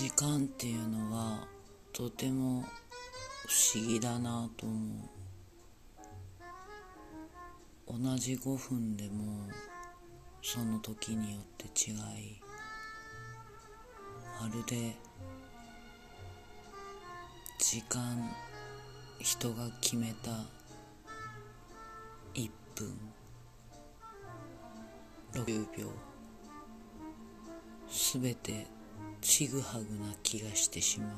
時間っていうのはとても不思議だなと思う。同じ5分でもその時によって違い。まるで時間人が決めた1分60秒。すべてちぐはぐな気がしてしまう。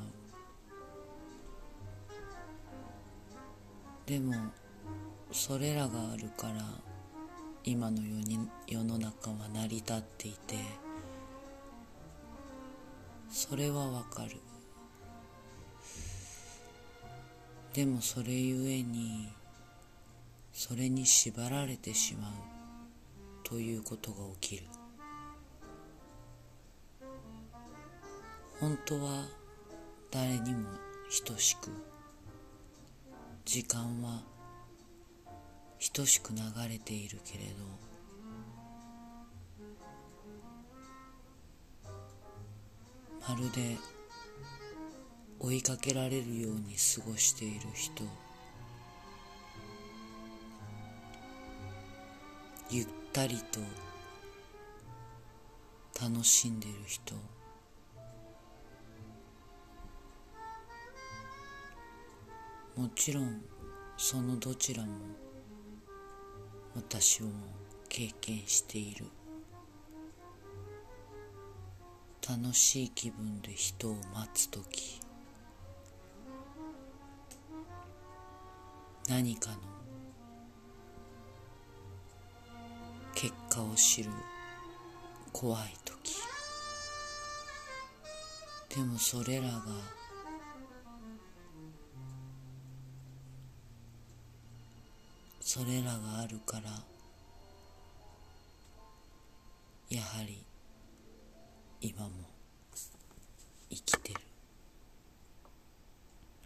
でもそれらがあるから今の世に世の中は成り立っていてそれはわかる。でもそれゆえにそれに縛られてしまうということが起きる。本当は誰にも等しく時間は等しく流れているけれどまるで追いかけられるように過ごしている人ゆったりと楽しんでいる人。もちろんそのどちらも私も経験している。楽しい気分で人を待つ時何かの結果を知る怖い時。でもそれらがそれらがあるからやはり今も